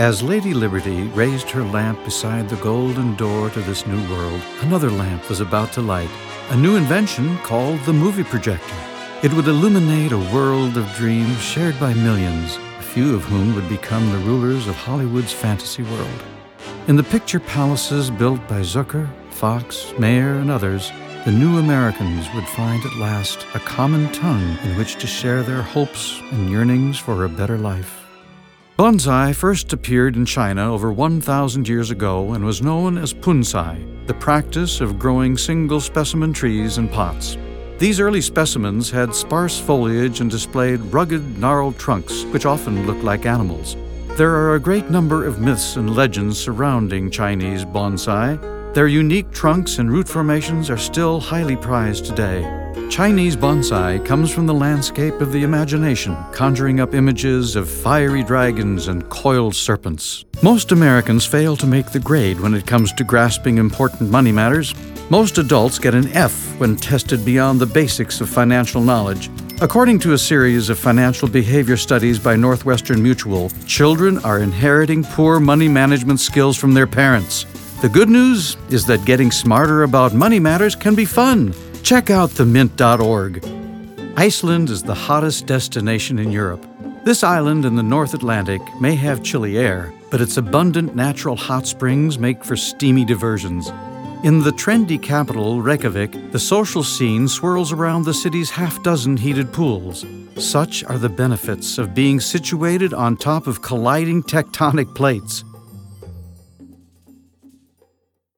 As Lady Liberty raised her lamp beside the golden door to this new world, another lamp was about to light, a new invention called the movie projector. It would illuminate a world of dreams shared by millions, a few of whom would become the rulers of Hollywood's fantasy world. In the picture palaces built by Zukor, Fox, Mayer, and others, the new Americans would find at last a common tongue in which to share their hopes and yearnings for a better life. Bonsai first appeared in China over 1,000 years ago and was known as punsai, the practice of growing single specimen trees in pots. These early specimens had sparse foliage and displayed rugged, gnarled trunks, which often looked like animals. There are a great number of myths and legends surrounding Chinese bonsai. Their unique trunks and root formations are still highly prized today. Chinese bonsai comes from the landscape of the imagination, conjuring up images of fiery dragons and coiled serpents. Most Americans fail to make the grade when it comes to grasping important money matters. Most adults get an F when tested beyond the basics of financial knowledge. According to a series of financial behavior studies by Northwestern Mutual, children are inheriting poor money management skills from their parents. The good news is that getting smarter about money matters can be fun. Check out themint.org. Iceland is the hottest destination in Europe. This island in the North Atlantic may have chilly air, but its abundant natural hot springs make for steamy diversions. In the trendy capital, Reykjavik, the social scene swirls around the city's half dozen heated pools. Such are the benefits of being situated on top of colliding tectonic plates.